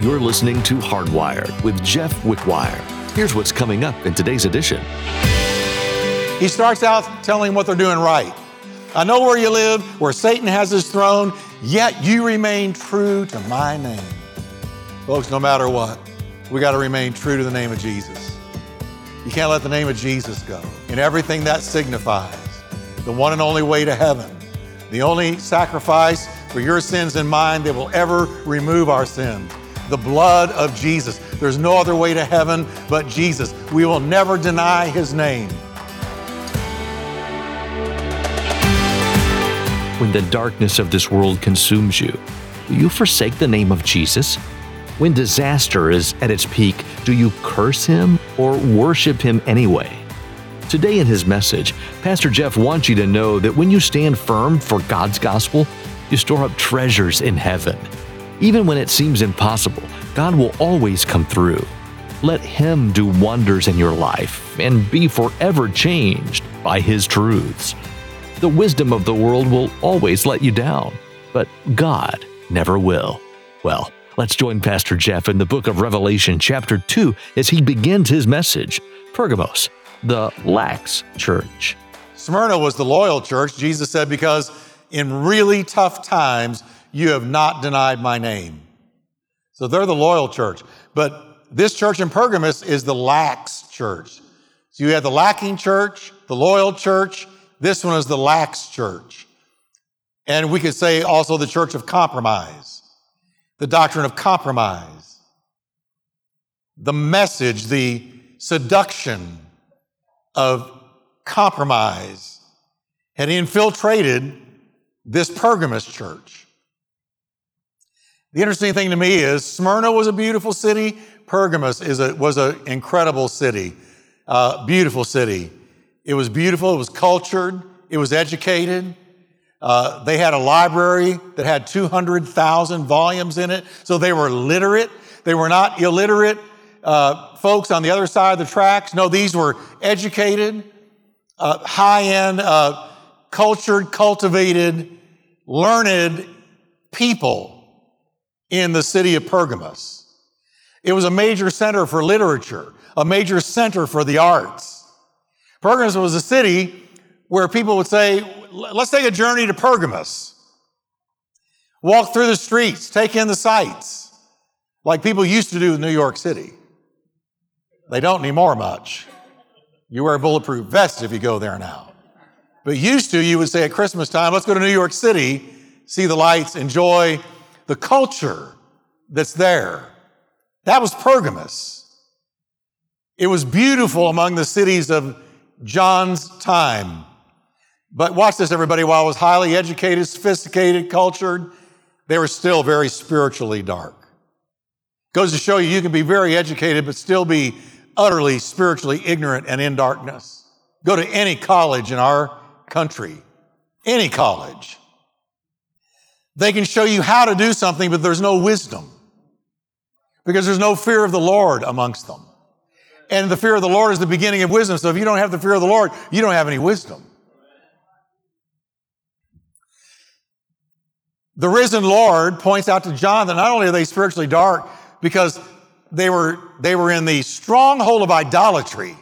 You're listening to Hardwired with Jeff Wickwire. Here's what's coming up in today's edition. He starts out telling what they're doing right. I know where you live, where Satan has his throne, yet you remain true to my name. Folks, no matter what, we got to remain true to the name of Jesus. You can't let the name of Jesus go in everything that signifies. The one and only way to heaven, the only sacrifice for your sins and mine that will ever remove our sins. The blood of Jesus. There's no other way to heaven but Jesus. We will never deny his name. When the darkness of this world consumes you, do you forsake the name of Jesus? When disaster is at its peak, do you curse him or worship him anyway? Today in his message, Pastor Jeff wants you to know that when you stand firm for God's gospel, you store up treasures in heaven. Even when it seems impossible, God will always come through. Let Him do wonders in your life and be forever changed by His truths. The wisdom of the world will always let you down, but God never will. Well, let's join Pastor Jeff in the book of Revelation, chapter 2, as he begins his message Pergamos, the lax church. Smyrna was the loyal church, Jesus said, because in really tough times, you have not denied my name. So they're the loyal church. But this church in Pergamos is the lax church. So you have the lacking church, the loyal church, this one is the lax church. And we could say also the church of compromise, the doctrine of compromise, the message, the seduction of compromise had infiltrated this Pergamos church. The interesting thing to me is Smyrna was a beautiful city. Pergamos is a, was an incredible city, uh, beautiful city. It was beautiful. It was cultured. It was educated. Uh, they had a library that had 200,000 volumes in it. So they were literate. They were not illiterate uh, folks on the other side of the tracks. No, these were educated, uh, high end, uh, cultured, cultivated, learned people in the city of Pergamos. It was a major center for literature, a major center for the arts. Pergamos was a city where people would say, let's take a journey to Pergamos. Walk through the streets, take in the sights, like people used to do in New York City. They don't anymore much. You wear a bulletproof vest if you go there now. But used to, you would say at Christmas time, let's go to New York City, see the lights, enjoy the culture that's there. That was Pergamos. It was beautiful among the cities of John's time. But watch this, everybody. While it was highly educated, sophisticated, cultured, they were still very spiritually dark. Goes to show you, you can be very educated, but still be utterly spiritually ignorant and in darkness. Go to any college in our country, any college. They can show you how to do something, but there's no wisdom because there's no fear of the Lord amongst them. And the fear of the Lord is the beginning of wisdom. So if you don't have the fear of the Lord, you don't have any wisdom. The risen Lord points out to John that not only are they spiritually dark because they were, they were in the stronghold of idolatry.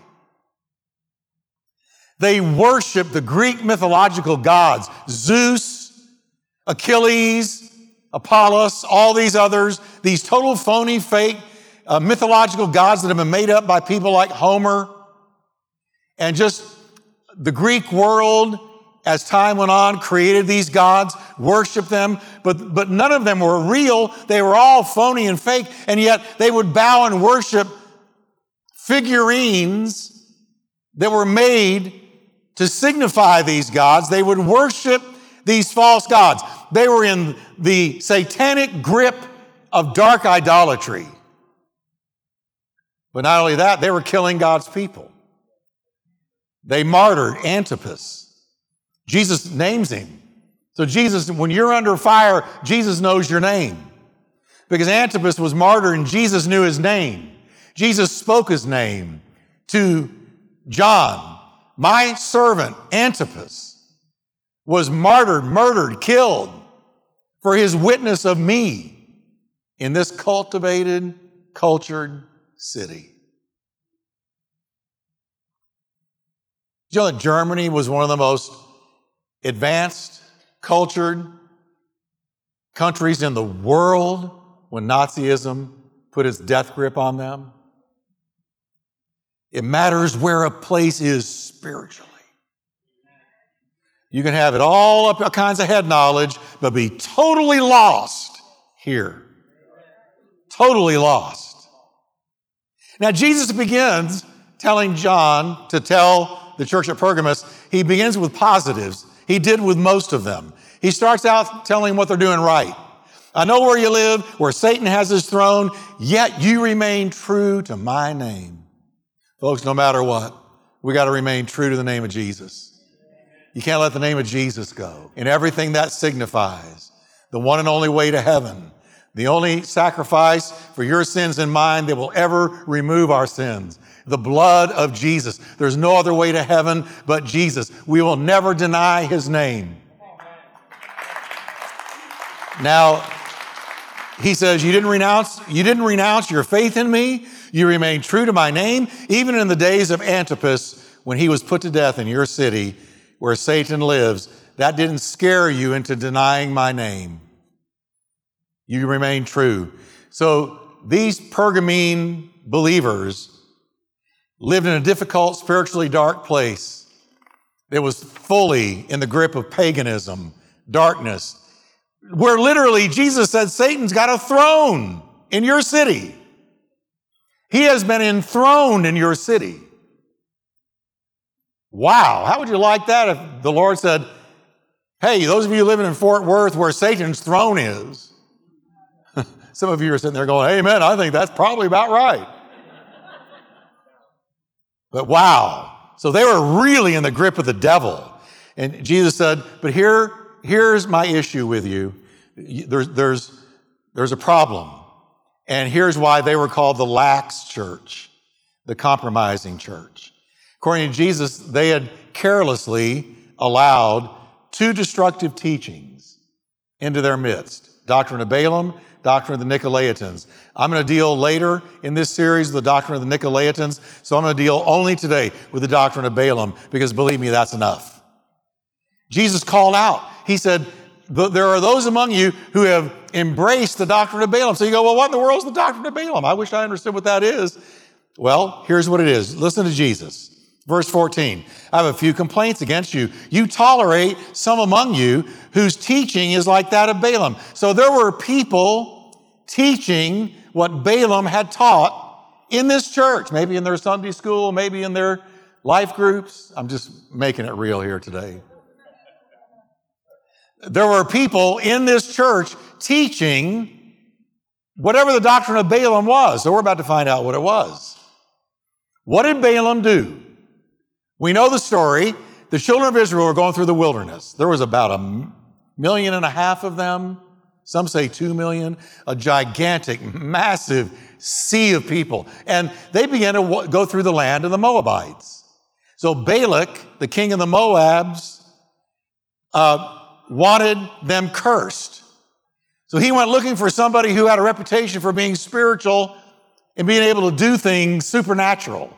They worshiped the Greek mythological gods, Zeus, Achilles, Apollos, all these others, these total phony, fake uh, mythological gods that have been made up by people like Homer and just the Greek world as time went on created these gods, worshiped them, but, but none of them were real. They were all phony and fake, and yet they would bow and worship figurines that were made to signify these gods. They would worship these false gods. They were in the satanic grip of dark idolatry. But not only that, they were killing God's people. They martyred Antipas. Jesus names him. So Jesus, when you're under fire, Jesus knows your name. Because Antipas was martyred and Jesus knew his name. Jesus spoke his name to John. My servant Antipas was martyred, murdered, killed for his witness of me. in this cultivated, cultured city. you know that Germany was one of the most advanced, cultured countries in the world when Nazism put its death grip on them? It matters where a place is spiritually. You can have it all up all kinds of head knowledge, but be totally lost here. Totally lost. Now, Jesus begins telling John to tell the church at Pergamos, he begins with positives. He did with most of them. He starts out telling what they're doing right. I know where you live, where Satan has his throne, yet you remain true to my name. Folks, no matter what, we got to remain true to the name of Jesus. You can't let the name of Jesus go in everything that signifies. The one and only way to heaven. The only sacrifice for your sins and mine that will ever remove our sins. The blood of Jesus. There's no other way to heaven but Jesus. We will never deny his name. Now, he says, You didn't renounce, you didn't renounce your faith in me. You remained true to my name, even in the days of Antipas, when he was put to death in your city where Satan lives, that didn't scare you into denying my name. You remain true. So these Pergamene believers lived in a difficult, spiritually dark place. that was fully in the grip of paganism, darkness, where literally Jesus said Satan's got a throne in your city. He has been enthroned in your city. Wow, how would you like that if the Lord said, Hey, those of you living in Fort Worth where Satan's throne is? Some of you are sitting there going, Amen, I think that's probably about right. but wow, so they were really in the grip of the devil. And Jesus said, But here, here's my issue with you. There's, there's, there's a problem. And here's why they were called the lax church, the compromising church. According to Jesus, they had carelessly allowed two destructive teachings into their midst doctrine of Balaam, doctrine of the Nicolaitans. I'm going to deal later in this series with the doctrine of the Nicolaitans, so I'm going to deal only today with the doctrine of Balaam because believe me, that's enough. Jesus called out. He said, There are those among you who have embraced the doctrine of Balaam. So you go, Well, what in the world is the doctrine of Balaam? I wish I understood what that is. Well, here's what it is. Listen to Jesus. Verse 14, I have a few complaints against you. You tolerate some among you whose teaching is like that of Balaam. So there were people teaching what Balaam had taught in this church, maybe in their Sunday school, maybe in their life groups. I'm just making it real here today. There were people in this church teaching whatever the doctrine of Balaam was. So we're about to find out what it was. What did Balaam do? We know the story. The children of Israel were going through the wilderness. There was about a million and a half of them. Some say two million, a gigantic, massive sea of people. And they began to go through the land of the Moabites. So Balak, the king of the Moabs, uh, wanted them cursed. So he went looking for somebody who had a reputation for being spiritual and being able to do things supernatural.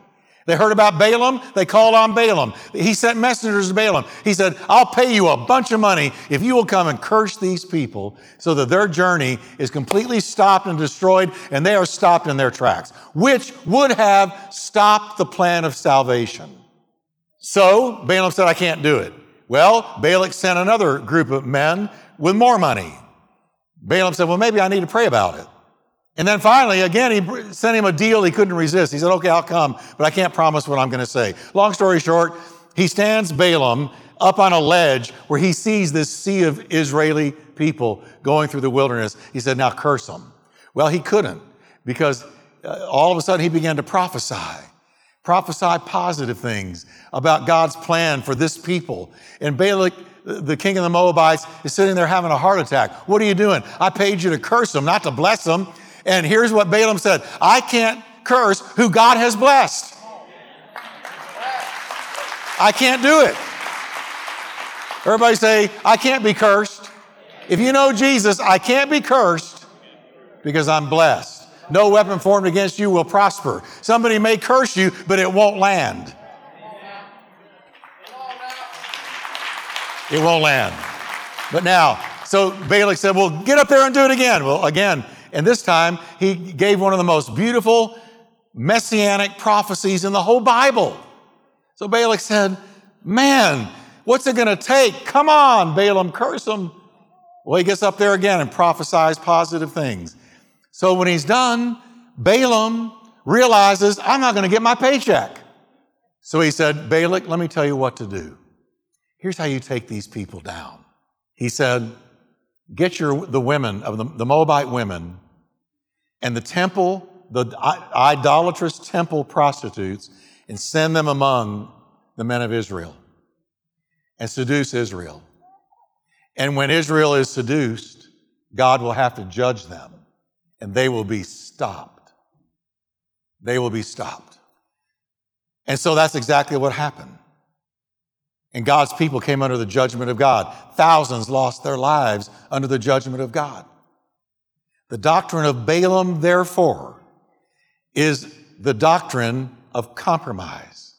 They heard about Balaam. They called on Balaam. He sent messengers to Balaam. He said, I'll pay you a bunch of money if you will come and curse these people so that their journey is completely stopped and destroyed and they are stopped in their tracks, which would have stopped the plan of salvation. So Balaam said, I can't do it. Well, Balak sent another group of men with more money. Balaam said, Well, maybe I need to pray about it. And then finally, again, he sent him a deal he couldn't resist. He said, Okay, I'll come, but I can't promise what I'm going to say. Long story short, he stands Balaam up on a ledge where he sees this sea of Israeli people going through the wilderness. He said, Now curse them. Well, he couldn't because uh, all of a sudden he began to prophesy. Prophesy positive things about God's plan for this people. And Balak, the king of the Moabites, is sitting there having a heart attack. What are you doing? I paid you to curse them, not to bless them. And here's what Balaam said I can't curse who God has blessed. I can't do it. Everybody say, I can't be cursed. If you know Jesus, I can't be cursed because I'm blessed. No weapon formed against you will prosper. Somebody may curse you, but it won't land. It won't land. But now, so Balak said, Well, get up there and do it again. Well, again, and this time he gave one of the most beautiful messianic prophecies in the whole Bible. So Balak said, Man, what's it going to take? Come on, Balaam, curse him. Well, he gets up there again and prophesies positive things. So when he's done, Balaam realizes, I'm not going to get my paycheck. So he said, Balak, let me tell you what to do. Here's how you take these people down. He said, Get your, the women of the, the Moabite women and the temple, the idolatrous temple prostitutes, and send them among the men of Israel and seduce Israel. And when Israel is seduced, God will have to judge them and they will be stopped. They will be stopped. And so that's exactly what happened. And God's people came under the judgment of God. Thousands lost their lives under the judgment of God. The doctrine of Balaam, therefore, is the doctrine of compromise.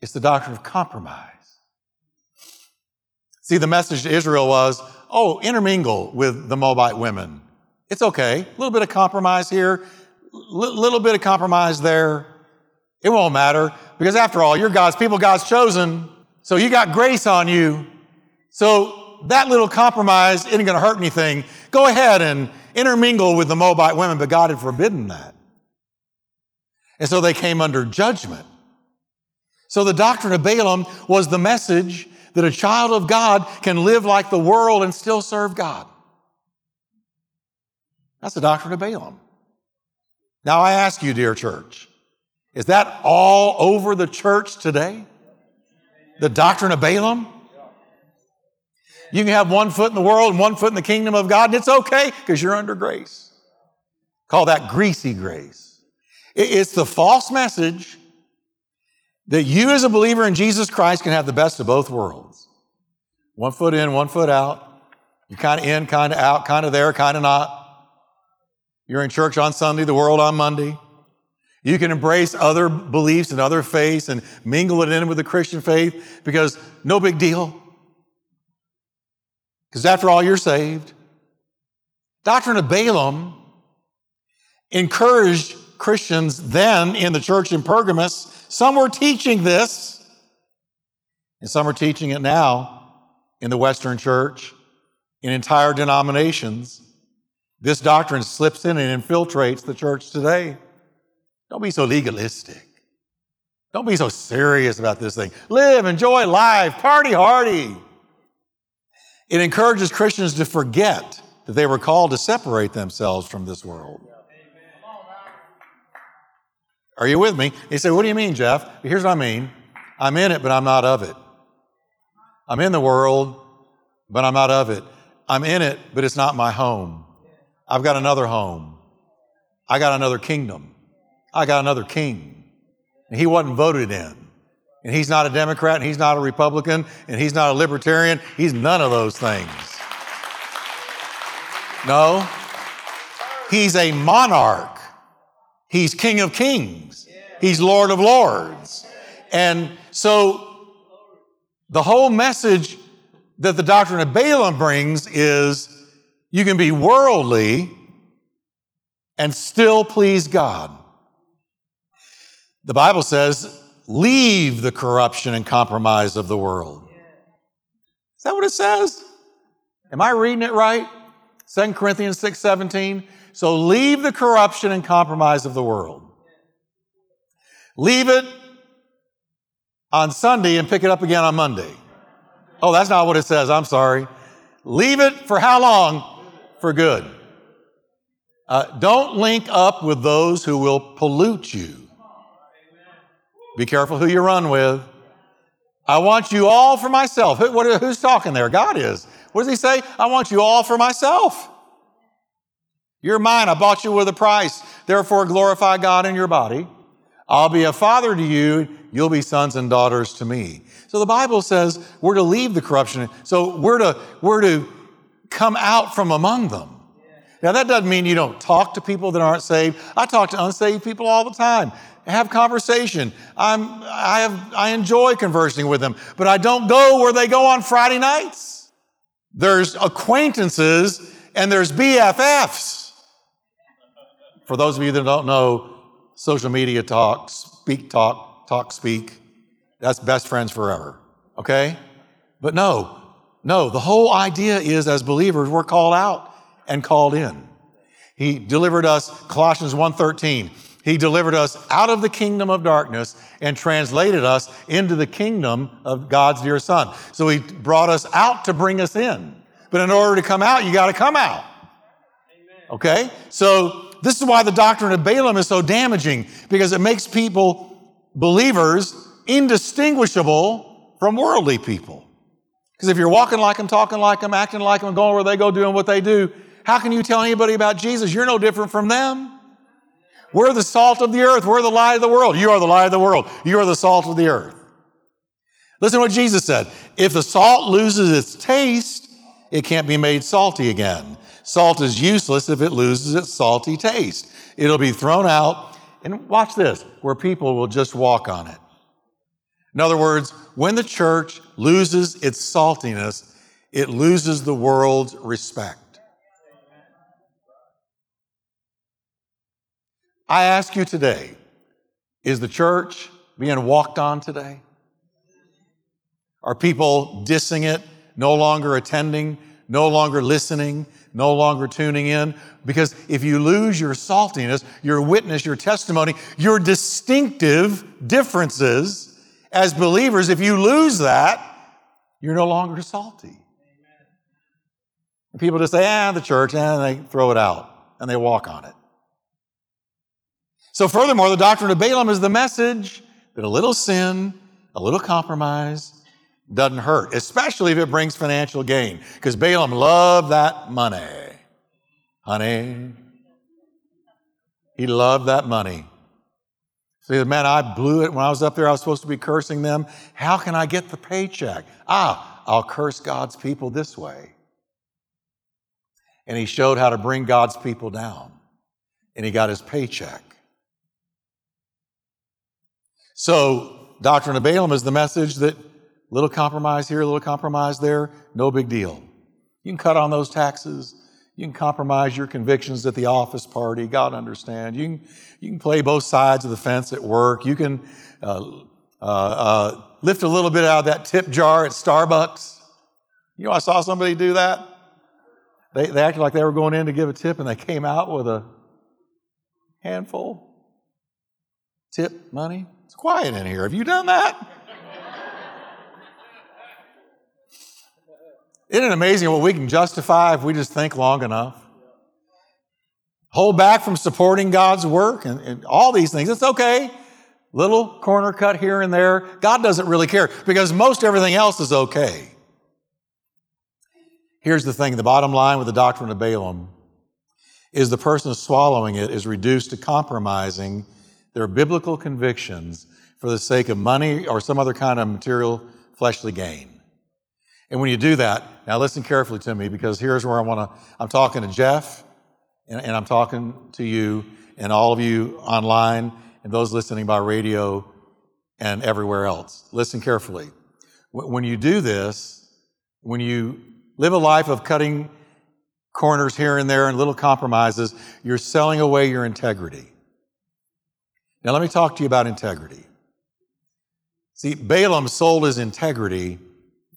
It's the doctrine of compromise. See, the message to Israel was, oh, intermingle with the Moabite women. It's okay. A little bit of compromise here, a little bit of compromise there. It won't matter because after all, you're God's people, God's chosen. So you got grace on you. So that little compromise isn't going to hurt anything. Go ahead and intermingle with the Moabite women, but God had forbidden that. And so they came under judgment. So the doctrine of Balaam was the message that a child of God can live like the world and still serve God. That's the doctrine of Balaam. Now I ask you, dear church, is that all over the church today? The doctrine of Balaam? You can have one foot in the world and one foot in the kingdom of God, and it's okay because you're under grace. Call that greasy grace. It's the false message that you, as a believer in Jesus Christ, can have the best of both worlds. One foot in, one foot out. You're kind of in, kind of out, kind of there, kind of not. You're in church on Sunday, the world on Monday. You can embrace other beliefs and other faiths and mingle it in with the Christian faith because no big deal. Because after all, you're saved. Doctrine of Balaam encouraged Christians then in the church in Pergamos. Some were teaching this, and some are teaching it now in the Western church, in entire denominations. This doctrine slips in and infiltrates the church today. Don't be so legalistic. Don't be so serious about this thing. Live, enjoy life, party hardy. It encourages Christians to forget that they were called to separate themselves from this world. Are you with me? He said, What do you mean, Jeff? Here's what I mean I'm in it, but I'm not of it. I'm in the world, but I'm not of it. I'm in it, but it's not my home. I've got another home. I got another kingdom. I got another king. And he wasn't voted in. And he's not a Democrat, and he's not a Republican, and he's not a Libertarian. He's none of those things. No. He's a monarch. He's King of Kings. He's Lord of Lords. And so the whole message that the doctrine of Balaam brings is you can be worldly and still please God. The Bible says, leave the corruption and compromise of the world. Is that what it says? Am I reading it right? 2 Corinthians 6 17. So leave the corruption and compromise of the world. Leave it on Sunday and pick it up again on Monday. Oh, that's not what it says. I'm sorry. Leave it for how long? For good. Uh, don't link up with those who will pollute you. Be careful who you run with. I want you all for myself. Who, what, who's talking there? God is. What does he say? I want you all for myself. You're mine. I bought you with a price. Therefore, glorify God in your body. I'll be a father to you. You'll be sons and daughters to me. So the Bible says we're to leave the corruption. So we're to, we're to come out from among them. Now, that doesn't mean you don't talk to people that aren't saved. I talk to unsaved people all the time. Have conversation. I'm, I, have, I enjoy conversing with them, but I don't go where they go on Friday nights. There's acquaintances and there's BFFs. For those of you that don't know, social media talk, speak talk, talk speak, that's best friends forever. Okay? But no, no, the whole idea is as believers, we're called out and called in. He delivered us, Colossians 1.13, he delivered us out of the kingdom of darkness and translated us into the kingdom of God's dear son. So he brought us out to bring us in. But in order to come out, you got to come out. Okay? So this is why the doctrine of Balaam is so damaging because it makes people, believers, indistinguishable from worldly people. Because if you're walking like them, talking like them, acting like them, going where they go, doing what they do, how can you tell anybody about Jesus? You're no different from them. We're the salt of the earth. We're the light of the world. You are the light of the world. You are the salt of the earth. Listen to what Jesus said. If the salt loses its taste, it can't be made salty again. Salt is useless if it loses its salty taste. It'll be thrown out, and watch this, where people will just walk on it. In other words, when the church loses its saltiness, it loses the world's respect. I ask you today, is the church being walked on today? Are people dissing it, no longer attending, no longer listening, no longer tuning in? Because if you lose your saltiness, your witness, your testimony, your distinctive differences as believers, if you lose that, you're no longer salty. And people just say, ah, the church, and they throw it out and they walk on it. So, furthermore, the doctrine of Balaam is the message that a little sin, a little compromise doesn't hurt, especially if it brings financial gain, because Balaam loved that money. Honey, he loved that money. So he said, Man, I blew it when I was up there. I was supposed to be cursing them. How can I get the paycheck? Ah, I'll curse God's people this way. And he showed how to bring God's people down. And he got his paycheck. So, doctrine of Balaam is the message that little compromise here, little compromise there, no big deal. You can cut on those taxes. You can compromise your convictions at the office party. God understand. You can, you can play both sides of the fence at work. You can uh, uh, uh, lift a little bit out of that tip jar at Starbucks. You know, I saw somebody do that. They, they acted like they were going in to give a tip and they came out with a handful tip money. Quiet in here. Have you done that? Isn't it amazing what we can justify if we just think long enough? Hold back from supporting God's work and, and, all these things. It's okay. Little corner cut here and there. God doesn't really care because most everything else is okay. Here's the thing the bottom line with the doctrine of Balaam is the person swallowing it is reduced to compromising their biblical convictions for the sake of money or some other kind of material fleshly gain. And when you do that, now listen carefully to me because here's where I want to, I'm talking to Jeff and, and I'm talking to you and all of you online and those listening by radio and everywhere else. Listen carefully. When you do this, when you live a life of cutting corners here and there and little compromises, you're selling away your integrity. Now, let me talk to you about integrity. See, Balaam sold his integrity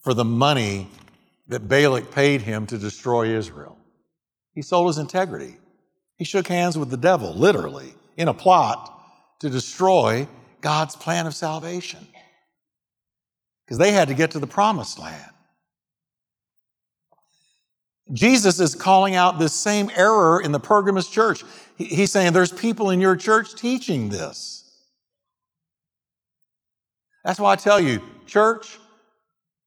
for the money that Balak paid him to destroy Israel. He sold his integrity. He shook hands with the devil, literally, in a plot to destroy God's plan of salvation. Because they had to get to the promised land. Jesus is calling out this same error in the Pergamos church. He's saying there's people in your church teaching this. That's why I tell you, church,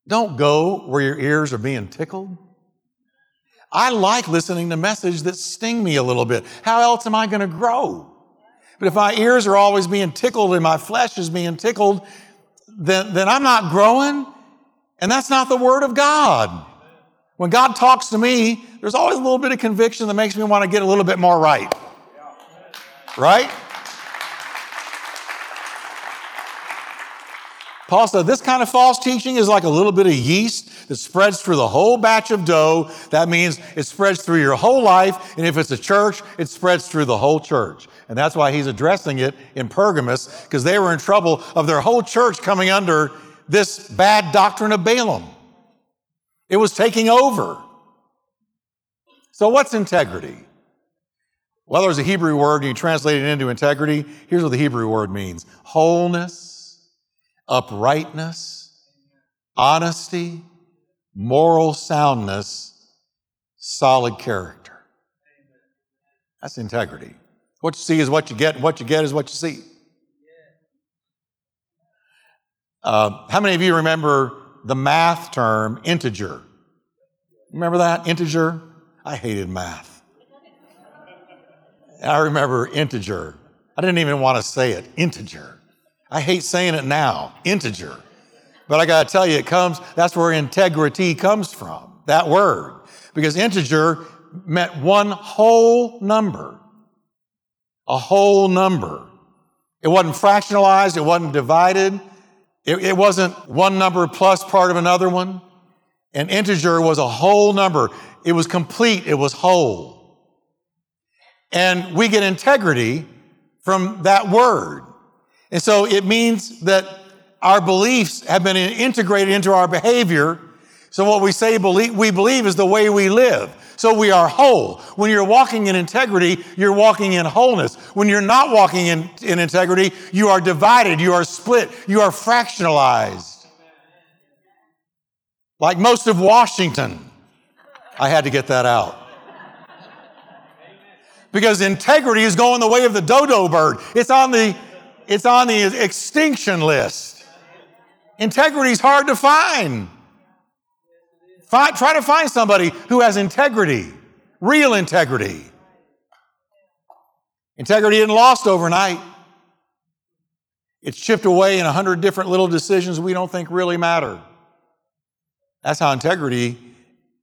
don't go where your ears are being tickled. I like listening to messages that sting me a little bit. How else am I going to grow? But if my ears are always being tickled and my flesh is being tickled, then, then I'm not growing. And that's not the Word of God. When God talks to me, there's always a little bit of conviction that makes me want to get a little bit more right. Right? Paul said this kind of false teaching is like a little bit of yeast that spreads through the whole batch of dough. That means it spreads through your whole life. And if it's a church, it spreads through the whole church. And that's why he's addressing it in Pergamos, because they were in trouble of their whole church coming under this bad doctrine of Balaam. It was taking over. So, what's integrity? Well, there's a Hebrew word, and you translate it into integrity. Here's what the Hebrew word means wholeness uprightness, honesty, moral soundness, solid character. That's integrity. What you see is what you get, and what you get is what you see. Uh, how many of you remember the math term integer? Remember that? Integer? I hated math. I remember integer. I didn't even want to say it. Integer. I hate saying it now, integer. But I got to tell you, it comes, that's where integrity comes from, that word. Because integer meant one whole number. A whole number. It wasn't fractionalized, it wasn't divided, it, it wasn't one number plus part of another one. An integer was a whole number. It was complete, it was whole. And we get integrity from that word. And so it means that our beliefs have been integrated into our behavior. So what we say believe, we believe is the way we live. So we are whole. When you're walking in integrity, you're walking in wholeness. When you're not walking in, in integrity, you are divided, you are split, you are fractionalized. Like most of Washington. I had to get that out. Because integrity is going the way of the dodo bird. It's on the it's on the extinction list. Integrity is hard to find. Find, try to find somebody who has integrity, real integrity. Integrity isn't lost overnight. It's chipped away in a hundred different little decisions we don't think really matter. That's how integrity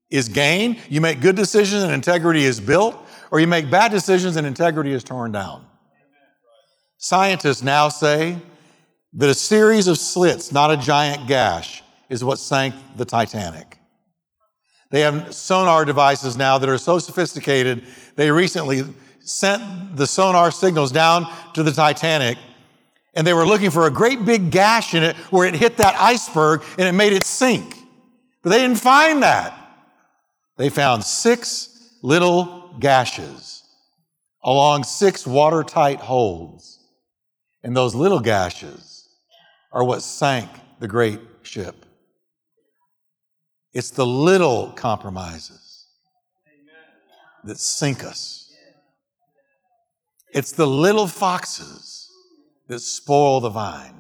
is gained. You make good decisions and integrity is built, or you make bad decisions and integrity is torn down. Scientists now say that a series of slits, not a giant gash, is what sank the Titanic. They have sonar devices now that are so sophisticated, they recently sent the sonar signals down to the Titanic and they were looking for a great big gash in it where it hit that iceberg and it made it sink. But they didn't find that. They found six little gashes along six watertight holds. And those little gashes are what sank the great ship. It's the little compromises that sink us. It's the little foxes that spoil the vine.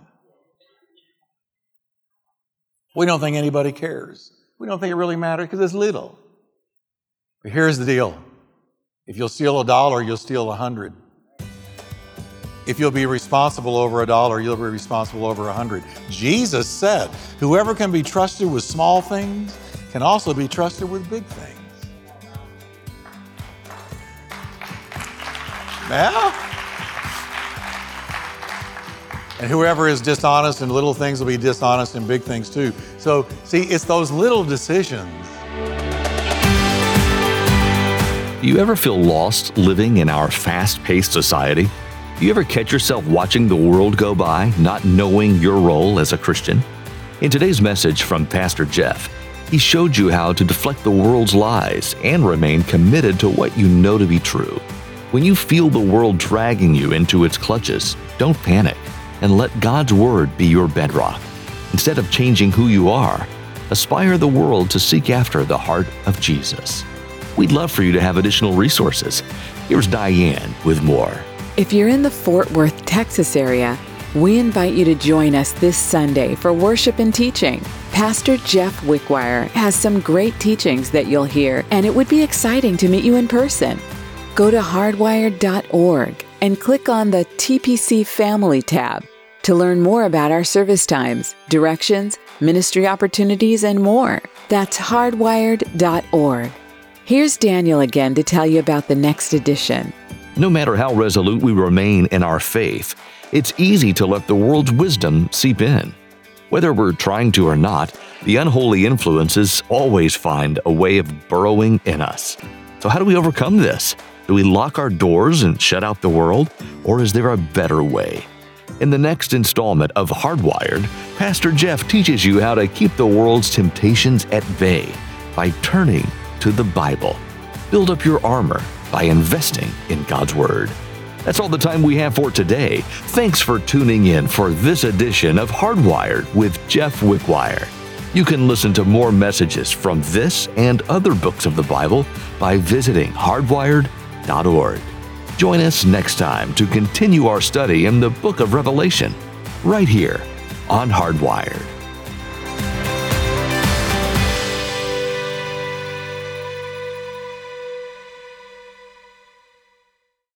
We don't think anybody cares. We don't think it really matters because it's little. But here's the deal if you'll steal a dollar, you'll steal a hundred. If you'll be responsible over a dollar, you'll be responsible over a hundred. Jesus said, Whoever can be trusted with small things can also be trusted with big things. Now, and whoever is dishonest in little things will be dishonest in big things too. So, see, it's those little decisions. Do you ever feel lost living in our fast paced society? You ever catch yourself watching the world go by, not knowing your role as a Christian? In today's message from Pastor Jeff, he showed you how to deflect the world's lies and remain committed to what you know to be true. When you feel the world dragging you into its clutches, don't panic and let God's Word be your bedrock. Instead of changing who you are, aspire the world to seek after the heart of Jesus. We'd love for you to have additional resources. Here's Diane with more. If you're in the Fort Worth, Texas area, we invite you to join us this Sunday for worship and teaching. Pastor Jeff Wickwire has some great teachings that you'll hear, and it would be exciting to meet you in person. Go to hardwired.org and click on the TPC Family tab to learn more about our service times, directions, ministry opportunities, and more. That's hardwired.org. Here's Daniel again to tell you about the next edition. No matter how resolute we remain in our faith, it's easy to let the world's wisdom seep in. Whether we're trying to or not, the unholy influences always find a way of burrowing in us. So, how do we overcome this? Do we lock our doors and shut out the world? Or is there a better way? In the next installment of Hardwired, Pastor Jeff teaches you how to keep the world's temptations at bay by turning to the Bible. Build up your armor by investing in God's Word. That's all the time we have for today. Thanks for tuning in for this edition of Hardwired with Jeff Wickwire. You can listen to more messages from this and other books of the Bible by visiting hardwired.org. Join us next time to continue our study in the book of Revelation, right here on Hardwired.